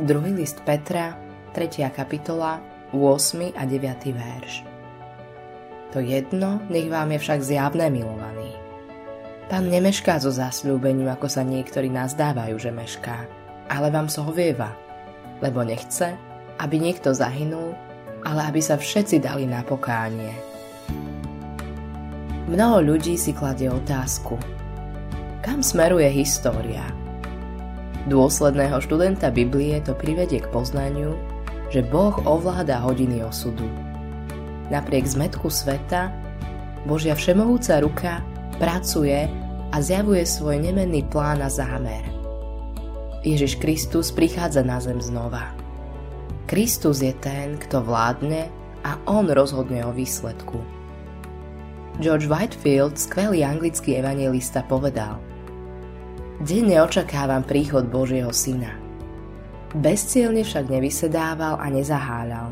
Druhý list Petra, 3. kapitola, 8. a 9. verš. To jedno, nech vám je však zjavné, milovaný. Pán nemešká so zasľúbením, ako sa niektorí nazdávajú, že mešká, ale vám so hovieva, lebo nechce, aby niekto zahynul, ale aby sa všetci dali na pokánie. Mnoho ľudí si kladie otázku, kam smeruje história? Dôsledného študenta Biblie to privedie k poznaniu, že Boh ovláda hodiny osudu. Napriek zmetku sveta, Božia všemohúca ruka pracuje a zjavuje svoj nemenný plán a zámer. Ježiš Kristus prichádza na zem znova. Kristus je ten, kto vládne a on rozhodne o výsledku. George Whitefield, skvelý anglický evangelista, povedal – Denne očakávam príchod Božieho Syna. Bezcielne však nevysedával a nezaháľal.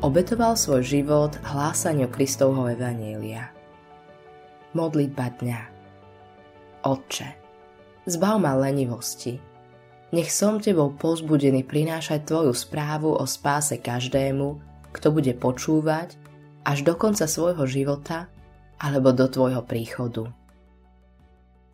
Obetoval svoj život hlásaniu Kristovho Evanielia. Modlitba dňa Otče, zbav ma lenivosti. Nech som Tebou pozbudený prinášať Tvoju správu o spáse každému, kto bude počúvať až do konca svojho života alebo do Tvojho príchodu.